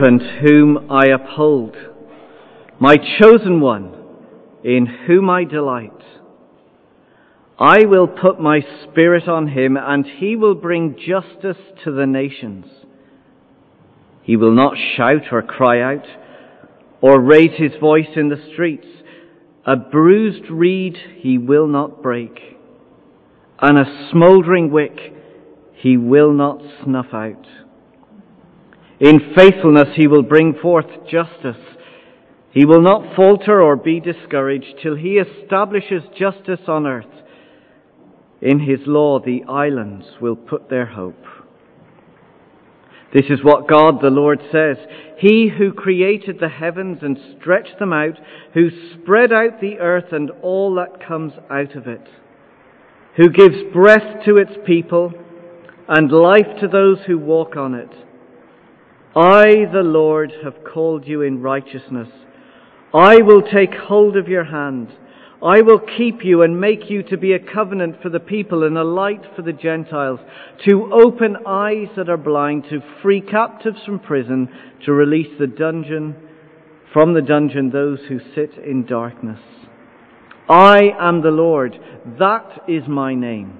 servant whom I uphold, my chosen one in whom I delight. I will put my spirit on him and he will bring justice to the nations. He will not shout or cry out or raise his voice in the streets. A bruised reed he will not break and a smouldering wick he will not snuff out. In faithfulness he will bring forth justice. He will not falter or be discouraged till he establishes justice on earth. In his law the islands will put their hope. This is what God the Lord says. He who created the heavens and stretched them out, who spread out the earth and all that comes out of it, who gives breath to its people and life to those who walk on it I, the Lord, have called you in righteousness. I will take hold of your hand. I will keep you and make you to be a covenant for the people and a light for the Gentiles, to open eyes that are blind, to free captives from prison, to release the dungeon, from the dungeon those who sit in darkness. I am the Lord. That is my name.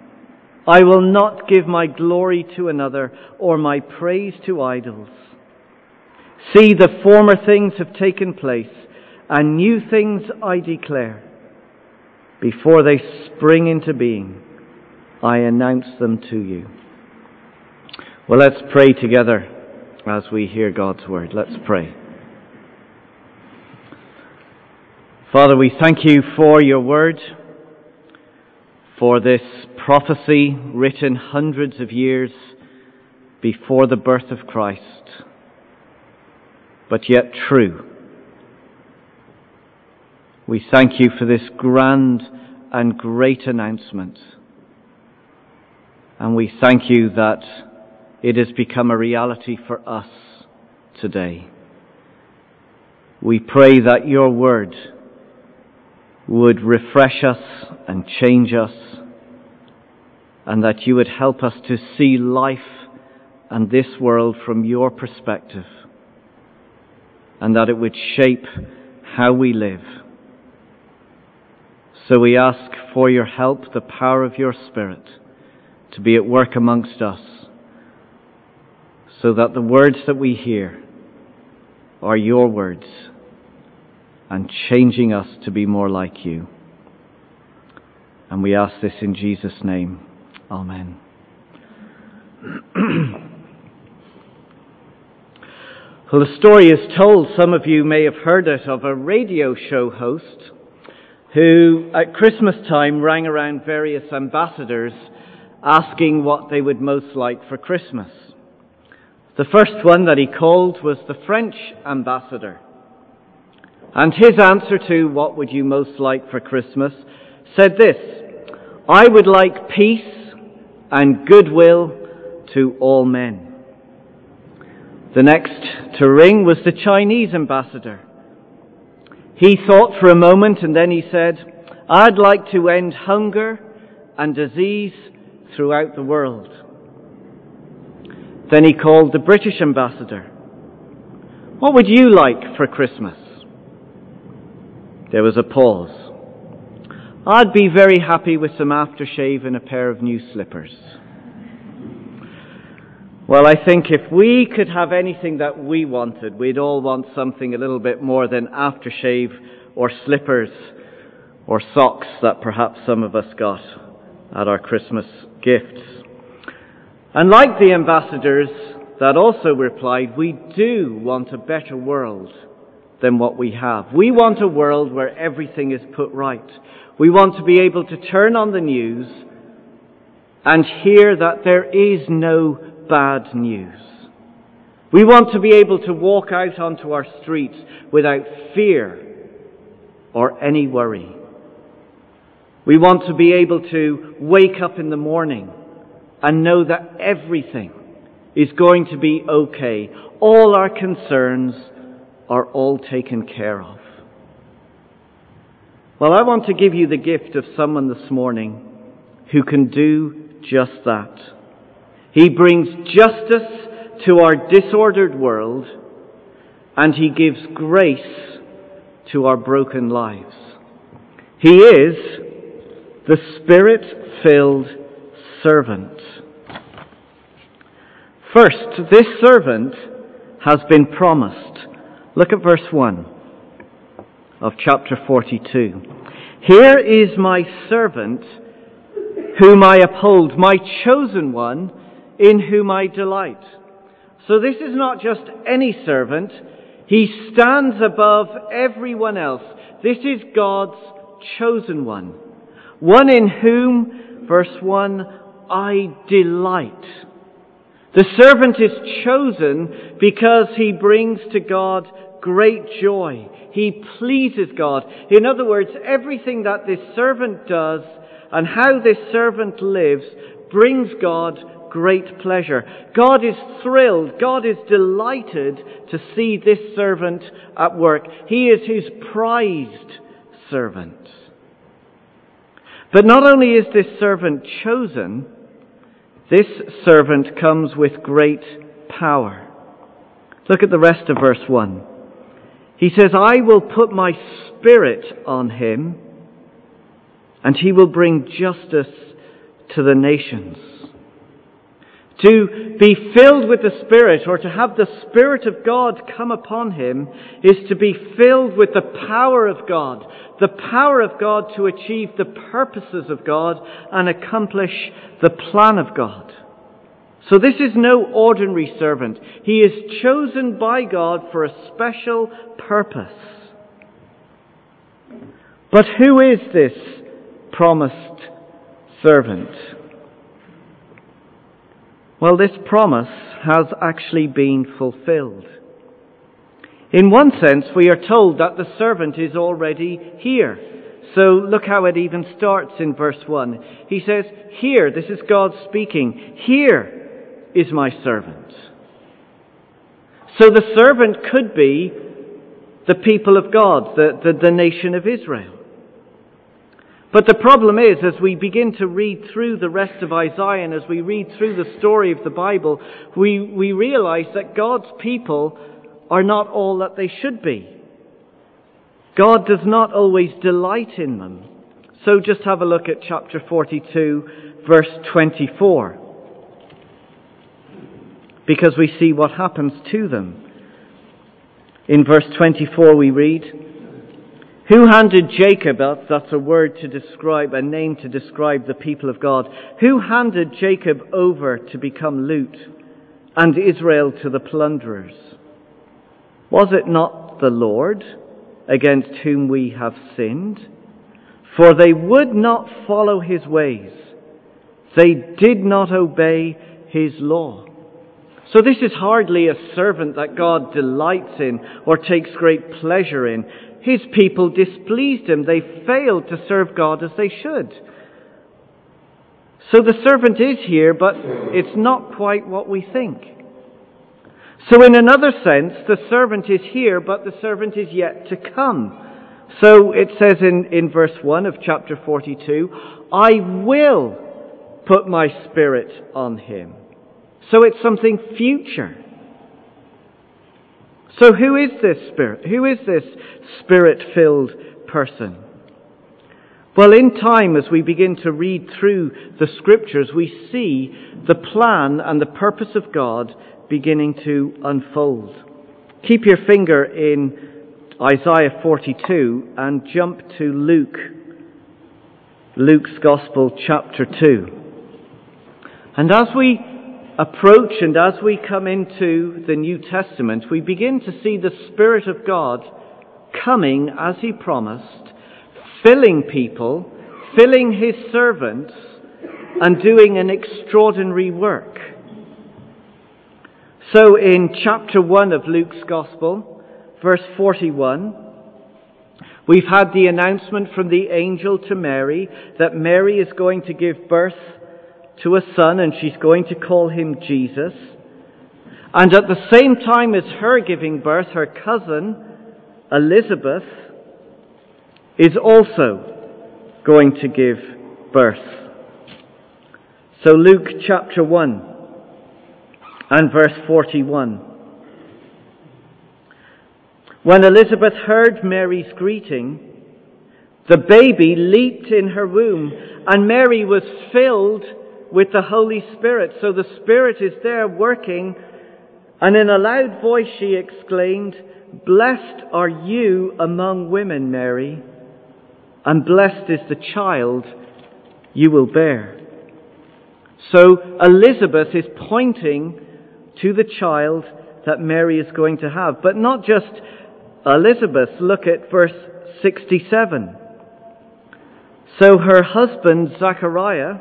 I will not give my glory to another or my praise to idols. See, the former things have taken place, and new things I declare. Before they spring into being, I announce them to you. Well, let's pray together as we hear God's word. Let's pray. Father, we thank you for your word, for this prophecy written hundreds of years before the birth of Christ but yet true. We thank you for this grand and great announcement. And we thank you that it has become a reality for us today. We pray that your word would refresh us and change us, and that you would help us to see life and this world from your perspective and that it would shape how we live. So we ask for your help, the power of your Spirit, to be at work amongst us, so that the words that we hear are your words and changing us to be more like you. And we ask this in Jesus' name. Amen. Well, the story is told, some of you may have heard it, of a radio show host who at Christmas time rang around various ambassadors asking what they would most like for Christmas. The first one that he called was the French ambassador. And his answer to what would you most like for Christmas said this, I would like peace and goodwill to all men. The next to ring was the Chinese ambassador. He thought for a moment and then he said, I'd like to end hunger and disease throughout the world. Then he called the British ambassador. What would you like for Christmas? There was a pause. I'd be very happy with some aftershave and a pair of new slippers. Well, I think if we could have anything that we wanted, we'd all want something a little bit more than aftershave or slippers or socks that perhaps some of us got at our Christmas gifts. And like the ambassadors that also replied, we do want a better world than what we have. We want a world where everything is put right. We want to be able to turn on the news and hear that there is no bad news. We want to be able to walk out onto our streets without fear or any worry. We want to be able to wake up in the morning and know that everything is going to be okay. All our concerns are all taken care of. Well, I want to give you the gift of someone this morning who can do just that. He brings justice to our disordered world and He gives grace to our broken lives. He is the Spirit filled servant. First, this servant has been promised. Look at verse 1 of chapter 42. Here is my servant whom I uphold, my chosen one in whom I delight. So this is not just any servant. He stands above everyone else. This is God's chosen one. One in whom, verse 1, I delight. The servant is chosen because he brings to God great joy. He pleases God. In other words, everything that this servant does and how this servant lives brings God great pleasure. God is thrilled. God is delighted to see this servant at work. He is his prized servant. But not only is this servant chosen, this servant comes with great power. Look at the rest of verse 1. He says, I will put my spirit on him, and he will bring justice to the nations. To be filled with the Spirit or to have the Spirit of God come upon him is to be filled with the power of God, the power of God to achieve the purposes of God and accomplish the plan of God. So this is no ordinary servant. He is chosen by God for a special purpose. But who is this promised servant? Well, this promise has actually been fulfilled. In one sense, we are told that the servant is already here. So look how it even starts in verse 1. He says, Here, this is God speaking, here is my servant. So the servant could be the people of God, the, the, the nation of Israel. But the problem is, as we begin to read through the rest of Isaiah and as we read through the story of the Bible, we, we realize that God's people are not all that they should be. God does not always delight in them. So just have a look at chapter 42, verse 24. Because we see what happens to them. In verse 24 we read, who handed Jacob, that's a word to describe, a name to describe the people of God, who handed Jacob over to become loot and Israel to the plunderers? Was it not the Lord against whom we have sinned? For they would not follow his ways. They did not obey his law. So this is hardly a servant that God delights in or takes great pleasure in his people displeased him. They failed to serve God as they should. So the servant is here, but it's not quite what we think. So in another sense, the servant is here, but the servant is yet to come. So it says in, in verse 1 of chapter 42, I will put my spirit on him. So it's something future. So who is this spirit? Who is this spirit-filled person? Well, in time, as we begin to read through the scriptures, we see the plan and the purpose of God beginning to unfold. Keep your finger in Isaiah 42 and jump to Luke, Luke's Gospel, chapter 2. And as we approach and as we come into the New Testament, we begin to see the Spirit of God coming as He promised, filling people, filling His servants, and doing an extraordinary work. So in chapter 1 of Luke's Gospel, verse 41, we've had the announcement from the angel to Mary that Mary is going to give birth to a son and she's going to call him Jesus. And at the same time as her giving birth, her cousin, Elizabeth, is also going to give birth. So Luke chapter 1 and verse 41. When Elizabeth heard Mary's greeting, the baby leaped in her womb, and Mary was filled with the Holy Spirit. So the Spirit is there working, and in a loud voice she exclaimed, Blessed are you among women, Mary, and blessed is the child you will bear. So Elizabeth is pointing to the child that Mary is going to have. But not just Elizabeth. Look at verse 67. So her husband, Zachariah,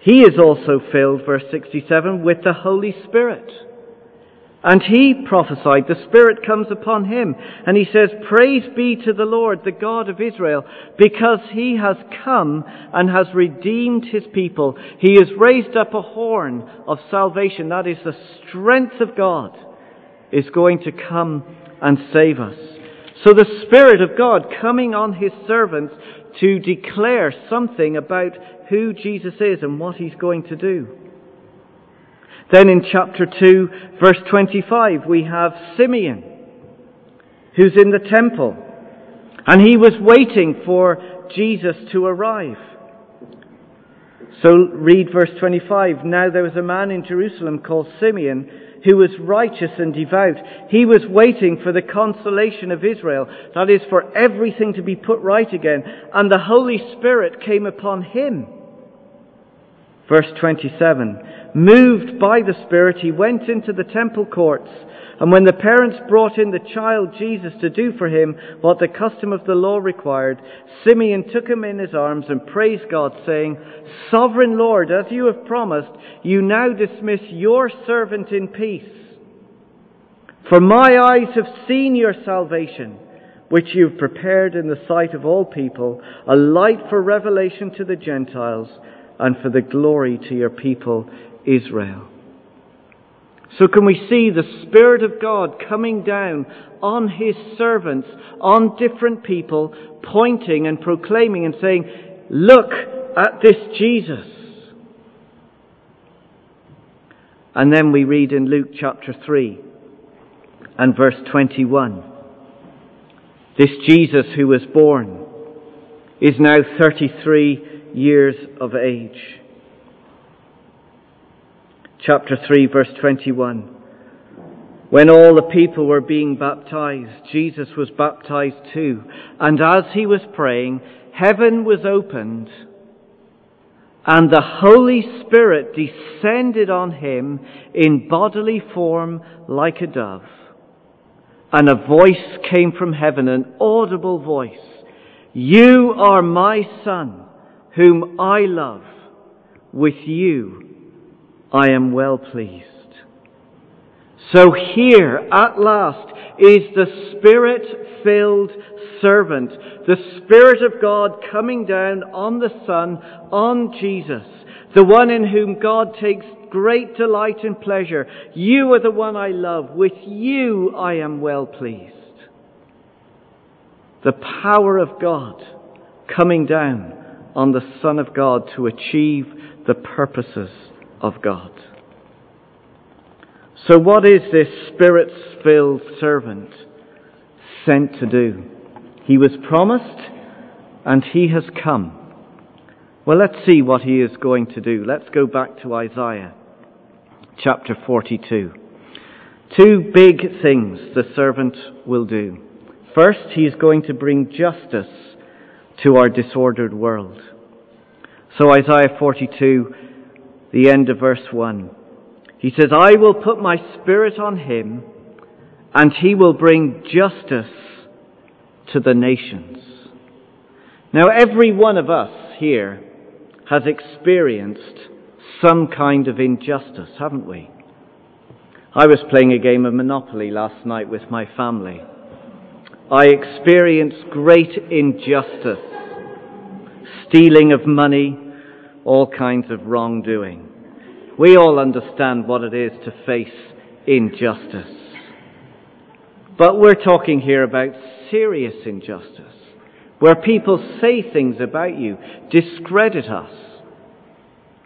he is also filled, verse 67, with the Holy Spirit. And he prophesied, the Spirit comes upon him, and he says, Praise be to the Lord, the God of Israel, because he has come and has redeemed his people. He has raised up a horn of salvation, that is the strength of God, is going to come and save us. So the Spirit of God coming on his servants to declare something about who Jesus is and what he's going to do. Then in chapter 2, verse 25, we have Simeon, who's in the temple, and he was waiting for Jesus to arrive. So read verse 25. Now there was a man in Jerusalem called Simeon who was righteous and devout. He was waiting for the consolation of Israel, that is, for everything to be put right again, and the Holy Spirit came upon him. Verse 27. Moved by the Spirit, he went into the temple courts. And when the parents brought in the child Jesus to do for him what the custom of the law required, Simeon took him in his arms and praised God, saying, Sovereign Lord, as you have promised, you now dismiss your servant in peace. For my eyes have seen your salvation, which you have prepared in the sight of all people, a light for revelation to the Gentiles and for the glory to your people Israel. So can we see the Spirit of God coming down on His servants, on different people, pointing and proclaiming and saying, look at this Jesus. And then we read in Luke chapter 3 and verse 21. This Jesus who was born is now 33 years of age chapter 3, verse 21. When all the people were being baptized, Jesus was baptized too. And as he was praying, heaven was opened, and the Holy Spirit descended on him in bodily form like a dove. And a voice came from heaven, an audible voice. You are my Son, whom I love. With you I am well pleased. So here, at last, is the Spirit filled servant, the Spirit of God coming down on the Son, on Jesus, the one in whom God takes great delight and pleasure. You are the one I love. With you I am well pleased. The power of God coming down on the Son of God to achieve the purposes of God. So, what is this Spirit filled servant sent to do? He was promised and he has come. Well, let's see what he is going to do. Let's go back to Isaiah chapter 42. Two big things the servant will do. First, he is going to bring justice to our disordered world. So, Isaiah 42 the end of verse 1. He says, I will put my spirit on him, and he will bring justice to the nations. Now, every one of us here has experienced some kind of injustice, haven't we? I was playing a game of Monopoly last night with my family. I experienced great injustice, stealing of money, all kinds of wrongdoing. We all understand what it is to face injustice. But we're talking here about serious injustice, where people say things about you, discredit us.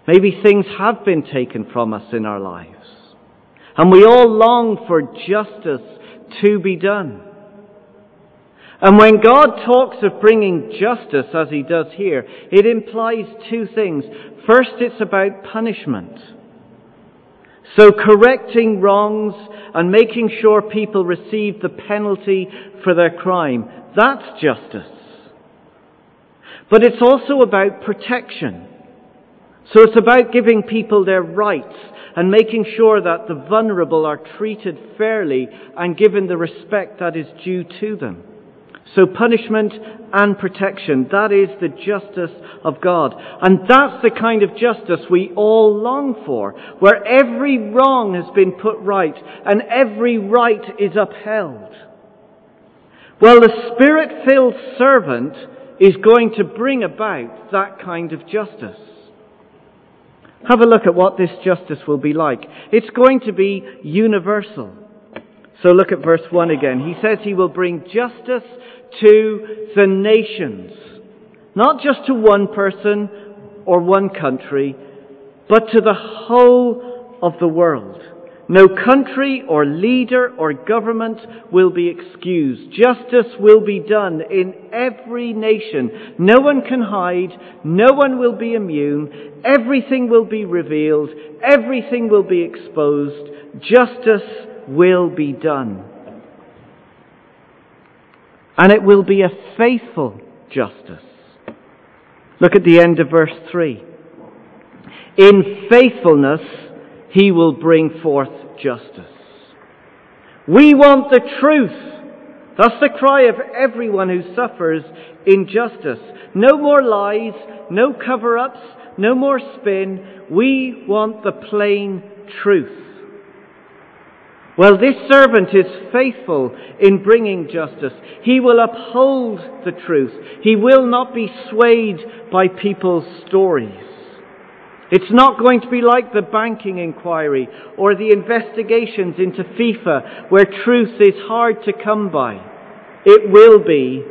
Maybe things have been taken from us in our lives. And we all long for justice to be done. And when God talks of bringing justice, as he does here, it implies two things. First, it's about punishment. So correcting wrongs and making sure people receive the penalty for their crime. That's justice. But it's also about protection. So it's about giving people their rights and making sure that the vulnerable are treated fairly and given the respect that is due to them. So punishment and protection, that is the justice of God. And that's the kind of justice we all long for, where every wrong has been put right and every right is upheld. Well, the spirit-filled servant is going to bring about that kind of justice. Have a look at what this justice will be like. It's going to be universal. So look at verse 1 again. He says he will bring justice to the nations. Not just to one person or one country, but to the whole of the world. No country or leader or government will be excused. Justice will be done in every nation. No one can hide. No one will be immune. Everything will be revealed. Everything will be exposed. Justice will be done. And it will be a faithful justice. Look at the end of verse 3. In faithfulness, he will bring forth justice. We want the truth. That's the cry of everyone who suffers injustice. No more lies, no cover ups, no more spin. We want the plain truth. Well, this servant is faithful in bringing justice. He will uphold the truth. He will not be swayed by people's stories. It's not going to be like the banking inquiry or the investigations into FIFA where truth is hard to come by. It will be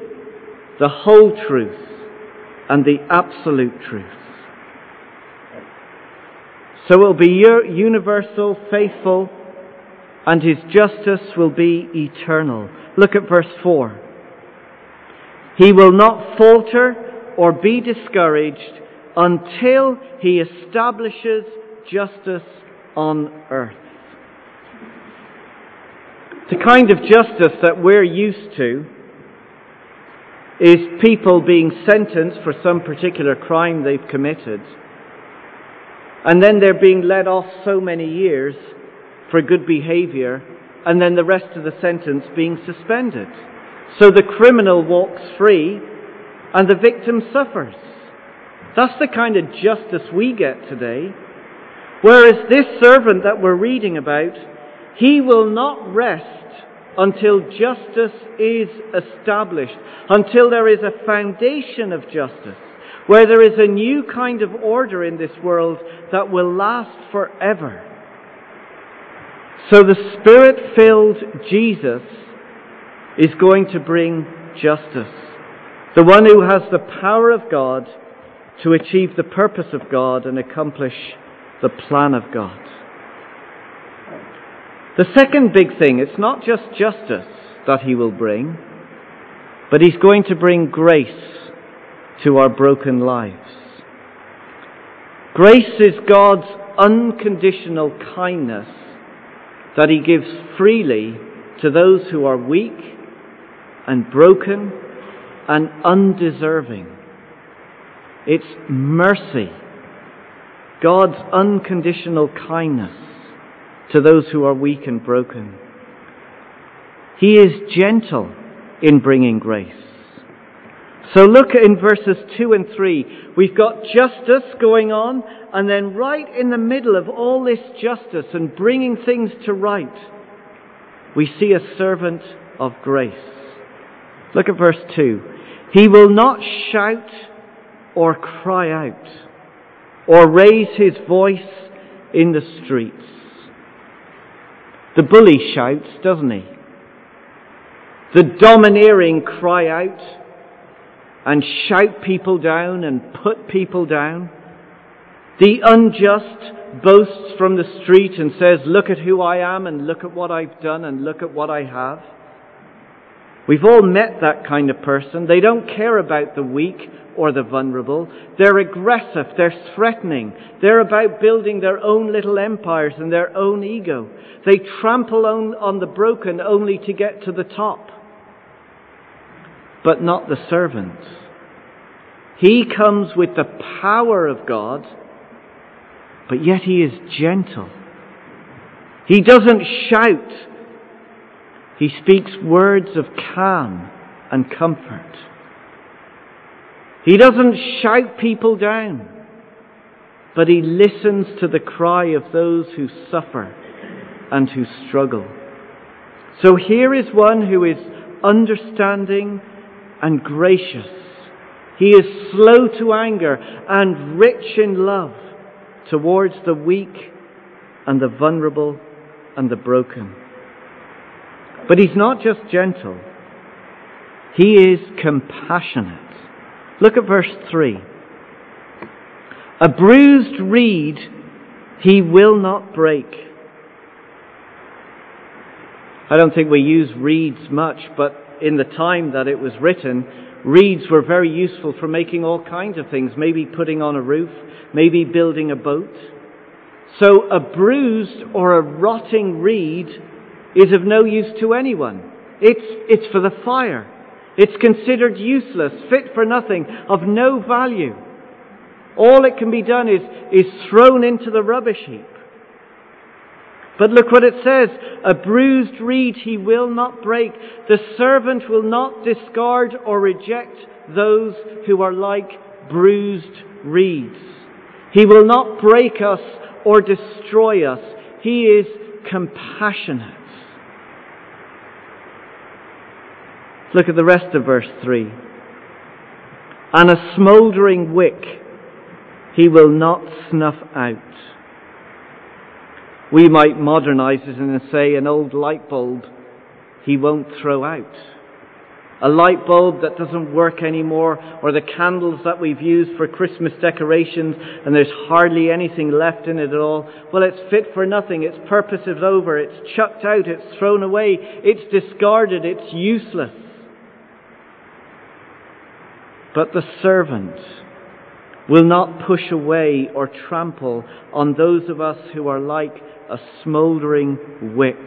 the whole truth and the absolute truth. So it will be your universal, faithful, and his justice will be eternal. Look at verse 4. He will not falter or be discouraged until he establishes justice on earth. The kind of justice that we're used to is people being sentenced for some particular crime they've committed, and then they're being let off so many years for good behavior, and then the rest of the sentence being suspended. So the criminal walks free and the victim suffers. That's the kind of justice we get today. Whereas this servant that we're reading about, he will not rest until justice is established, until there is a foundation of justice, where there is a new kind of order in this world that will last forever. So the Spirit filled Jesus is going to bring justice. The one who has the power of God to achieve the purpose of God and accomplish the plan of God. The second big thing, it's not just justice that he will bring, but he's going to bring grace to our broken lives. Grace is God's unconditional kindness that he gives freely to those who are weak and broken and undeserving. It's mercy, God's unconditional kindness to those who are weak and broken. He is gentle in bringing grace. So look in verses 2 and 3. We've got justice going on, and then right in the middle of all this justice and bringing things to right, we see a servant of grace. Look at verse 2. He will not shout or cry out or raise his voice in the streets. The bully shouts, doesn't he? The domineering cry out and shout people down and put people down. The unjust boasts from the street and says, Look at who I am, and look at what I've done, and look at what I have. We've all met that kind of person. They don't care about the weak or the vulnerable. They're aggressive. They're threatening. They're about building their own little empires and their own ego. They trample on, on the broken only to get to the top. But not the servant. He comes with the power of God, but yet he is gentle. He doesn't shout. He speaks words of calm and comfort. He doesn't shout people down, but he listens to the cry of those who suffer and who struggle. So here is one who is understanding and gracious. He is slow to anger and rich in love towards the weak and the vulnerable and the broken. But he's not just gentle, he is compassionate. Look at verse 3. A bruised reed he will not break. I don't think we use reeds much, but in the time that it was written, reeds were very useful for making all kinds of things, maybe putting on a roof, maybe building a boat. So a bruised or a rotting reed is of no use to anyone. It's, it's for the fire. It's considered useless, fit for nothing, of no value. All it can be done is, is thrown into the rubbish heap. But look what it says. A bruised reed he will not break. The servant will not discard or reject those who are like bruised reeds. He will not break us or destroy us. He is compassionate. Look at the rest of verse 3. And a smouldering wick he will not snuff out. We might modernize it and say an old light bulb he won't throw out. A light bulb that doesn't work anymore, or the candles that we've used for Christmas decorations and there's hardly anything left in it at all. Well, it's fit for nothing. Its purpose is over. It's chucked out. It's thrown away. It's discarded. It's useless. But the servant will not push away or trample on those of us who are like a smouldering wick,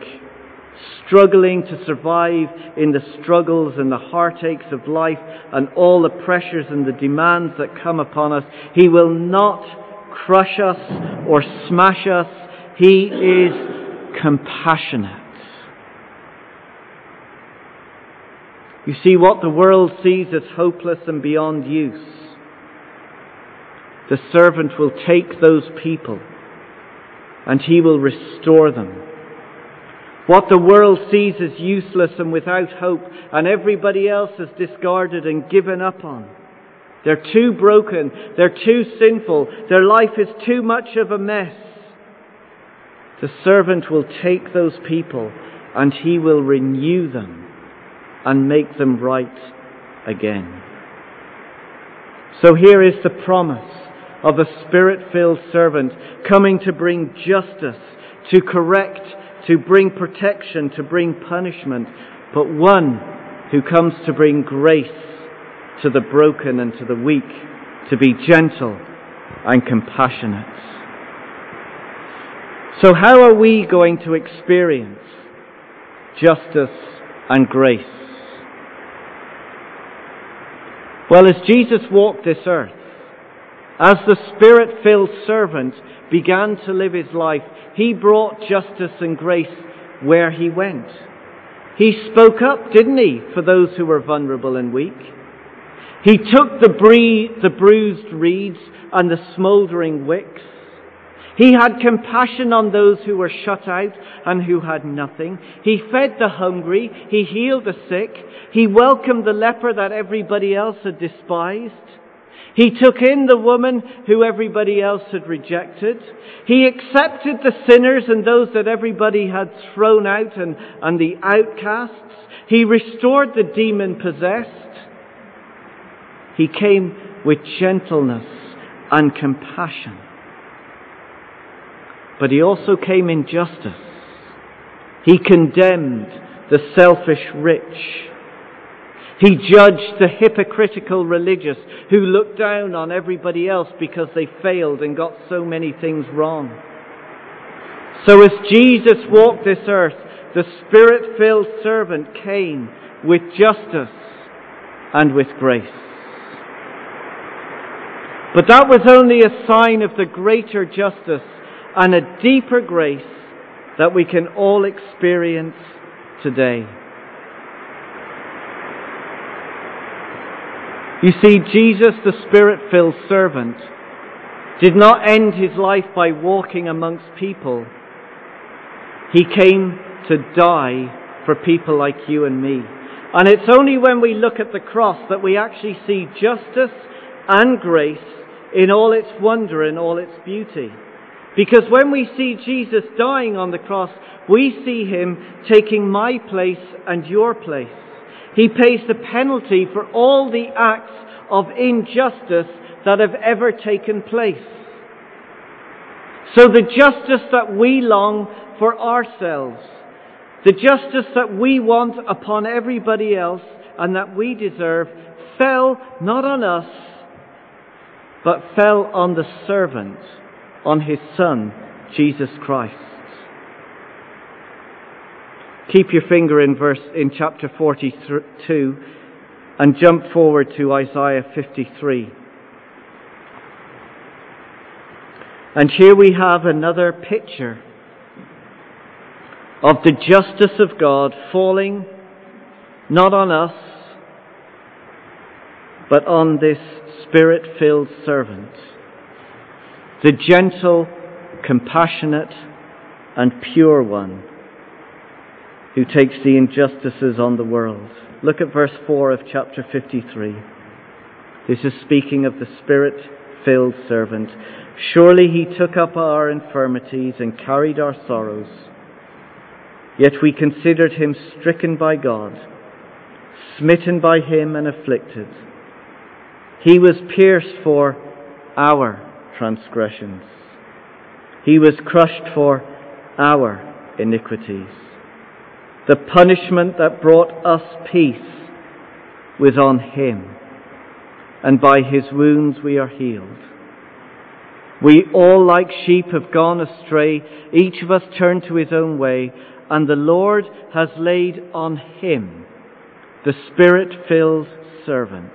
struggling to survive in the struggles and the heartaches of life and all the pressures and the demands that come upon us. He will not crush us or smash us. He is compassionate. You see, what the world sees as hopeless and beyond use, the servant will take those people and he will restore them. What the world sees as useless and without hope, and everybody else has discarded and given up on. They're too broken, they're too sinful, their life is too much of a mess. The servant will take those people and he will renew them and make them right again. So here is the promise of a spirit filled servant coming to bring justice, to correct, to bring protection, to bring punishment, but one who comes to bring grace to the broken and to the weak, to be gentle and compassionate. So, how are we going to experience justice and grace? Well, as Jesus walked this earth, as the Spirit filled servant began to live his life, he brought justice and grace where he went. He spoke up, didn't he, for those who were vulnerable and weak? He took the, bree- the bruised reeds and the smouldering wicks he had compassion on those who were shut out and who had nothing. He fed the hungry. He healed the sick. He welcomed the leper that everybody else had despised. He took in the woman who everybody else had rejected. He accepted the sinners and those that everybody had thrown out and, and the outcasts. He restored the demon possessed. He came with gentleness and compassion but he also came in justice. He condemned the selfish rich. He judged the hypocritical religious who looked down on everybody else because they failed and got so many things wrong. So as Jesus walked this earth, the Spirit filled servant came with justice and with grace. But that was only a sign of the greater justice and a deeper grace that we can all experience today. You see, Jesus, the Spirit filled servant, did not end his life by walking amongst people. He came to die for people like you and me. And it's only when we look at the cross that we actually see justice and grace in all its wonder and all its beauty. Because when we see Jesus dying on the cross, we see him taking my place and your place. He pays the penalty for all the acts of injustice that have ever taken place. So the justice that we long for ourselves, the justice that we want upon everybody else and that we deserve, fell not on us, but fell on the servant, on his son, Jesus Christ. Keep your finger in verse in chapter 42 and jump forward to Isaiah 53. And here we have another picture of the justice of God falling not on us, but on this spirit filled servant, the gentle, compassionate, and pure one who takes the injustices on the world. Look at verse 4 of chapter 53. This is speaking of the Spirit filled servant. Surely he took up our infirmities and carried our sorrows. Yet we considered him stricken by God, smitten by him and afflicted. He was pierced for our transgressions. He was crushed for our iniquities. The punishment that brought us peace was on him, and by his wounds we are healed. We all, like sheep, have gone astray, each of us turned to his own way, and the Lord has laid on him, the Spirit filled servant,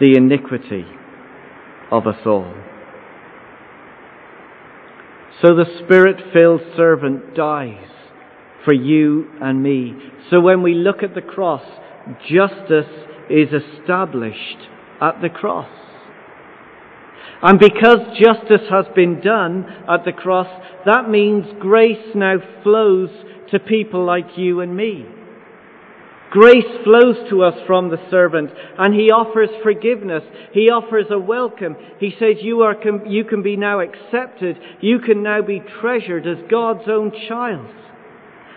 the iniquity of us all. So the Spirit filled servant dies for you and me. So when we look at the cross, justice is established at the cross. And because justice has been done at the cross, that means grace now flows to people like you and me. Grace flows to us from the servant, and he offers forgiveness. He offers a welcome. He says, you, are, you can be now accepted. You can now be treasured as God's own child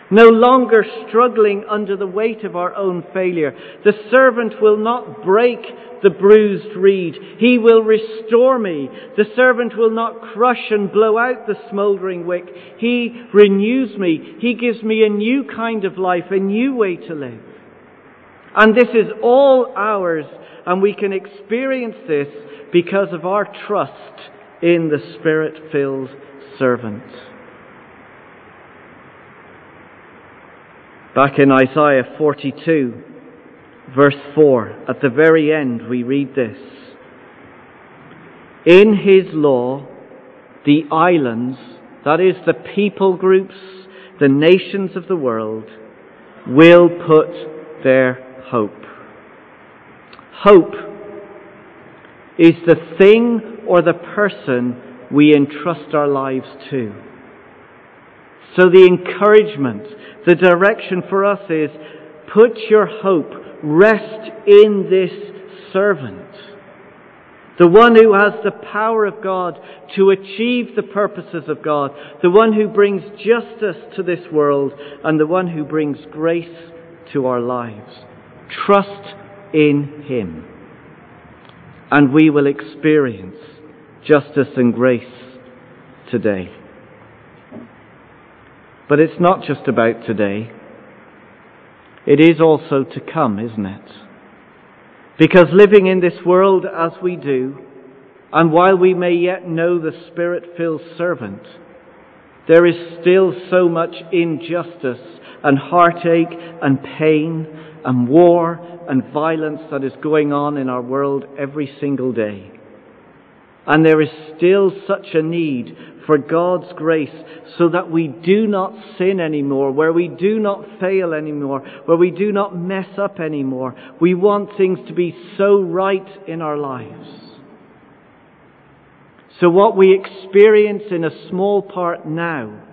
no longer struggling under the weight of our own failure. The servant will not break the bruised reed. He will restore me. The servant will not crush and blow out the smouldering wick. He renews me. He gives me a new kind of life, a new way to live. And this is all ours, and we can experience this because of our trust in the Spirit filled servant. Back in Isaiah 42, verse 4, at the very end, we read this In his law, the islands, that is, the people groups, the nations of the world, will put their hope. Hope is the thing or the person we entrust our lives to. So the encouragement, the direction for us is put your hope, rest in this servant. The one who has the power of God to achieve the purposes of God. The one who brings justice to this world and the one who brings grace to our lives. Trust in Him. And we will experience justice and grace today. But it's not just about today. It is also to come, isn't it? Because living in this world as we do, and while we may yet know the Spirit filled servant, there is still so much injustice and heartache and pain and war and violence that is going on in our world every single day. And there is still such a need for God's grace so that we do not sin anymore, where we do not fail anymore, where we do not mess up anymore. We want things to be so right in our lives. So what we experience in a small part now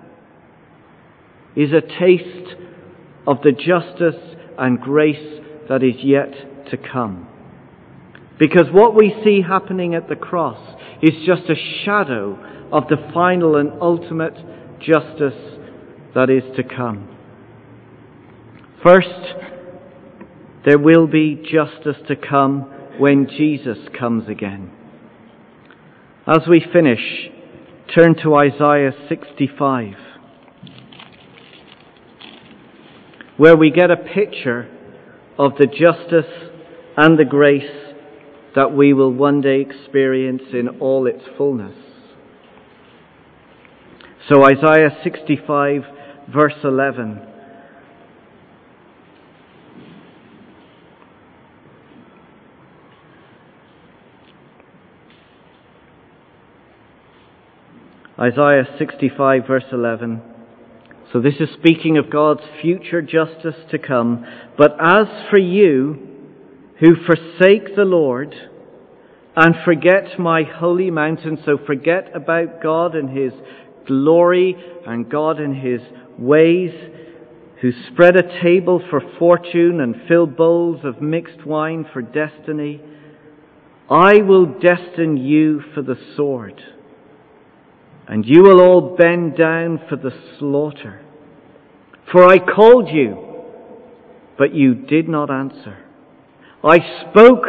is a taste of the justice and grace that is yet to come. Because what we see happening at the cross is just a shadow of the final and ultimate justice that is to come. First, there will be justice to come when Jesus comes again. As we finish, turn to Isaiah 65, where we get a picture of the justice and the grace that we will one day experience in all its fullness. So Isaiah 65 verse 11. Isaiah 65 verse 11. So this is speaking of God's future justice to come. But as for you, who forsake the Lord and forget my holy mountain, so forget about God and His glory and God and His ways, who spread a table for fortune and fill bowls of mixed wine for destiny, I will destine you for the sword, and you will all bend down for the slaughter. For I called you, but you did not answer. I spoke,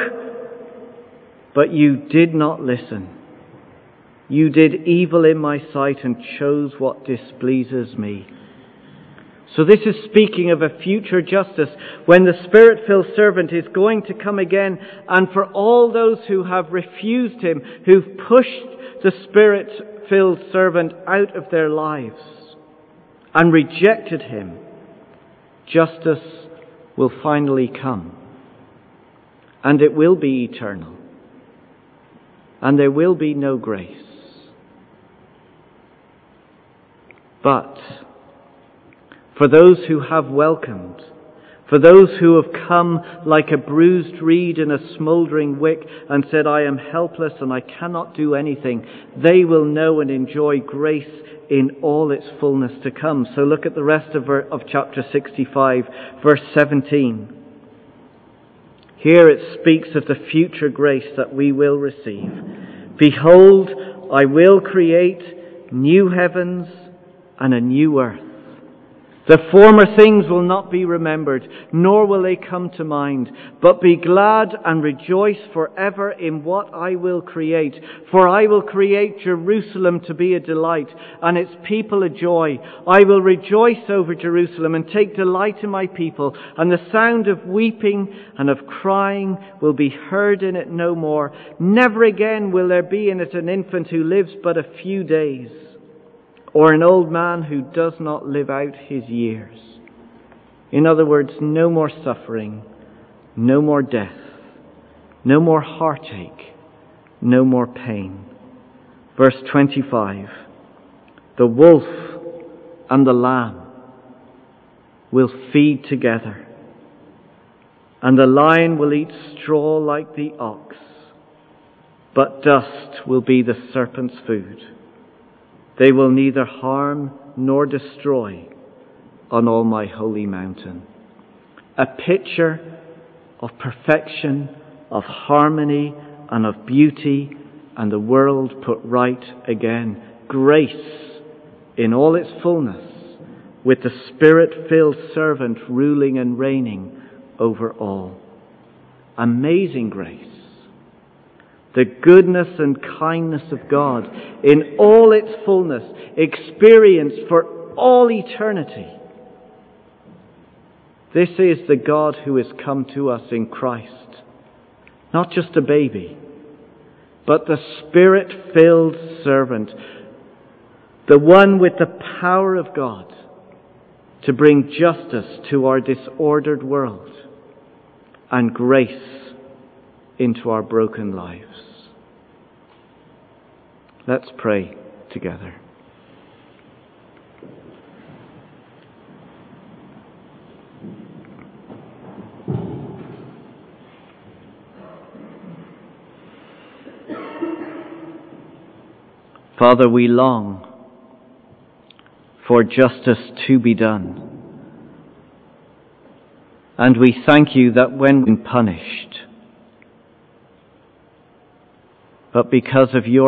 but you did not listen. You did evil in my sight and chose what displeases me. So this is speaking of a future justice when the Spirit-filled servant is going to come again and for all those who have refused him, who've pushed the Spirit-filled servant out of their lives and rejected him, justice will finally come and it will be eternal, and there will be no grace. But for those who have welcomed, for those who have come like a bruised reed in a smouldering wick and said, I am helpless and I cannot do anything, they will know and enjoy grace in all its fullness to come. So look at the rest of, of chapter 65, verse 17. Here it speaks of the future grace that we will receive. Behold, I will create new heavens and a new earth. The former things will not be remembered, nor will they come to mind, but be glad and rejoice forever in what I will create. For I will create Jerusalem to be a delight, and its people a joy. I will rejoice over Jerusalem and take delight in my people, and the sound of weeping and of crying will be heard in it no more. Never again will there be in it an infant who lives but a few days or an old man who does not live out his years. In other words, no more suffering, no more death, no more heartache, no more pain. Verse 25 The wolf and the lamb will feed together, and the lion will eat straw like the ox, but dust will be the serpent's food. They will neither harm nor destroy on all my holy mountain. A picture of perfection, of harmony, and of beauty, and the world put right again. Grace in all its fullness, with the Spirit filled servant ruling and reigning over all. Amazing grace the goodness and kindness of God in all its fullness, experienced for all eternity. This is the God who has come to us in Christ. Not just a baby, but the Spirit filled servant, the one with the power of God to bring justice to our disordered world and grace into our broken lives. Let's pray together. Father, we long for justice to be done. And we thank you that when we're punished, but because of your